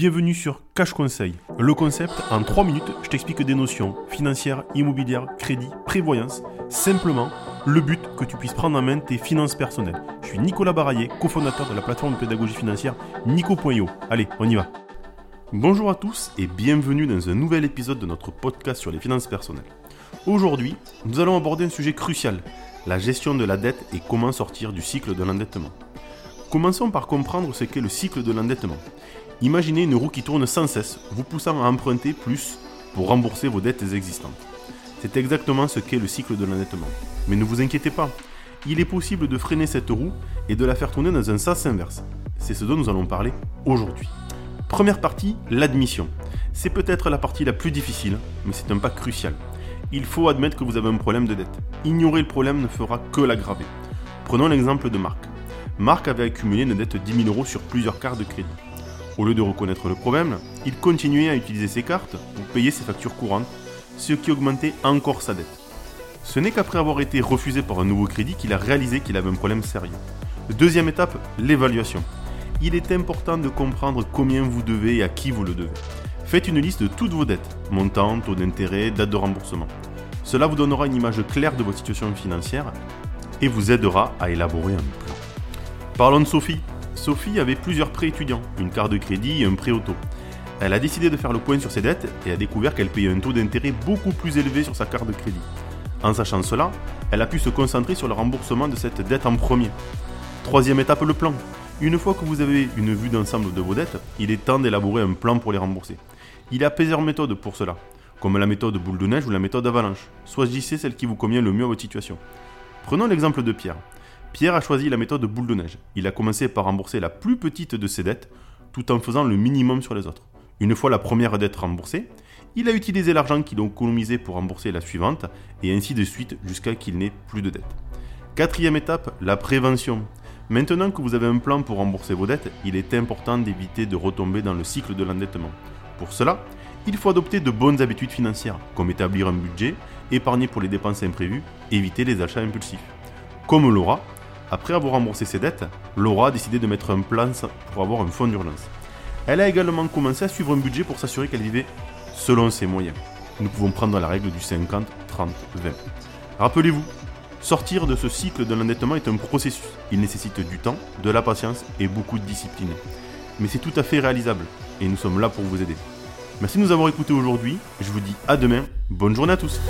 Bienvenue sur Cash Conseil. Le concept, en 3 minutes, je t'explique des notions financières, immobilières, crédit, prévoyance. Simplement, le but que tu puisses prendre en main tes finances personnelles. Je suis Nicolas Baraillé, cofondateur de la plateforme de pédagogie financière Nico.io. Allez, on y va. Bonjour à tous et bienvenue dans un nouvel épisode de notre podcast sur les finances personnelles. Aujourd'hui, nous allons aborder un sujet crucial, la gestion de la dette et comment sortir du cycle de l'endettement. Commençons par comprendre ce qu'est le cycle de l'endettement. Imaginez une roue qui tourne sans cesse, vous poussant à emprunter plus pour rembourser vos dettes existantes. C'est exactement ce qu'est le cycle de l'endettement. Mais ne vous inquiétez pas, il est possible de freiner cette roue et de la faire tourner dans un sens inverse. C'est ce dont nous allons parler aujourd'hui. Première partie, l'admission. C'est peut-être la partie la plus difficile, mais c'est un pas crucial. Il faut admettre que vous avez un problème de dette. Ignorer le problème ne fera que l'aggraver. Prenons l'exemple de Marc. Marc avait accumulé une dette de 10 000 euros sur plusieurs cartes de crédit. Au lieu de reconnaître le problème, il continuait à utiliser ses cartes pour payer ses factures courantes, ce qui augmentait encore sa dette. Ce n'est qu'après avoir été refusé par un nouveau crédit qu'il a réalisé qu'il avait un problème sérieux. Deuxième étape, l'évaluation. Il est important de comprendre combien vous devez et à qui vous le devez. Faites une liste de toutes vos dettes, montants, taux d'intérêt, date de remboursement. Cela vous donnera une image claire de votre situation financière et vous aidera à élaborer un plan. Parlons de Sophie. Sophie avait plusieurs prêts étudiants, une carte de crédit et un prêt auto. Elle a décidé de faire le point sur ses dettes et a découvert qu'elle payait un taux d'intérêt beaucoup plus élevé sur sa carte de crédit. En sachant cela, elle a pu se concentrer sur le remboursement de cette dette en premier. Troisième étape, le plan. Une fois que vous avez une vue d'ensemble de vos dettes, il est temps d'élaborer un plan pour les rembourser. Il y a plusieurs méthodes pour cela, comme la méthode boule de neige ou la méthode avalanche. Choisissez celle qui vous convient le mieux à votre situation. Prenons l'exemple de Pierre. Pierre a choisi la méthode boule de neige. Il a commencé par rembourser la plus petite de ses dettes, tout en faisant le minimum sur les autres. Une fois la première dette remboursée, il a utilisé l'argent qu'il a économisé pour rembourser la suivante, et ainsi de suite jusqu'à qu'il n'ait plus de dettes. Quatrième étape, la prévention. Maintenant que vous avez un plan pour rembourser vos dettes, il est important d'éviter de retomber dans le cycle de l'endettement. Pour cela, il faut adopter de bonnes habitudes financières, comme établir un budget, épargner pour les dépenses imprévues, éviter les achats impulsifs. Comme Laura, après avoir remboursé ses dettes, Laura a décidé de mettre un plan pour avoir un fonds d'urgence. Elle a également commencé à suivre un budget pour s'assurer qu'elle vivait selon ses moyens. Nous pouvons prendre la règle du 50, 30, 20. Rappelez-vous, sortir de ce cycle de l'endettement est un processus. Il nécessite du temps, de la patience et beaucoup de discipline. Mais c'est tout à fait réalisable et nous sommes là pour vous aider. Merci de nous avoir écoutés aujourd'hui. Je vous dis à demain. Bonne journée à tous.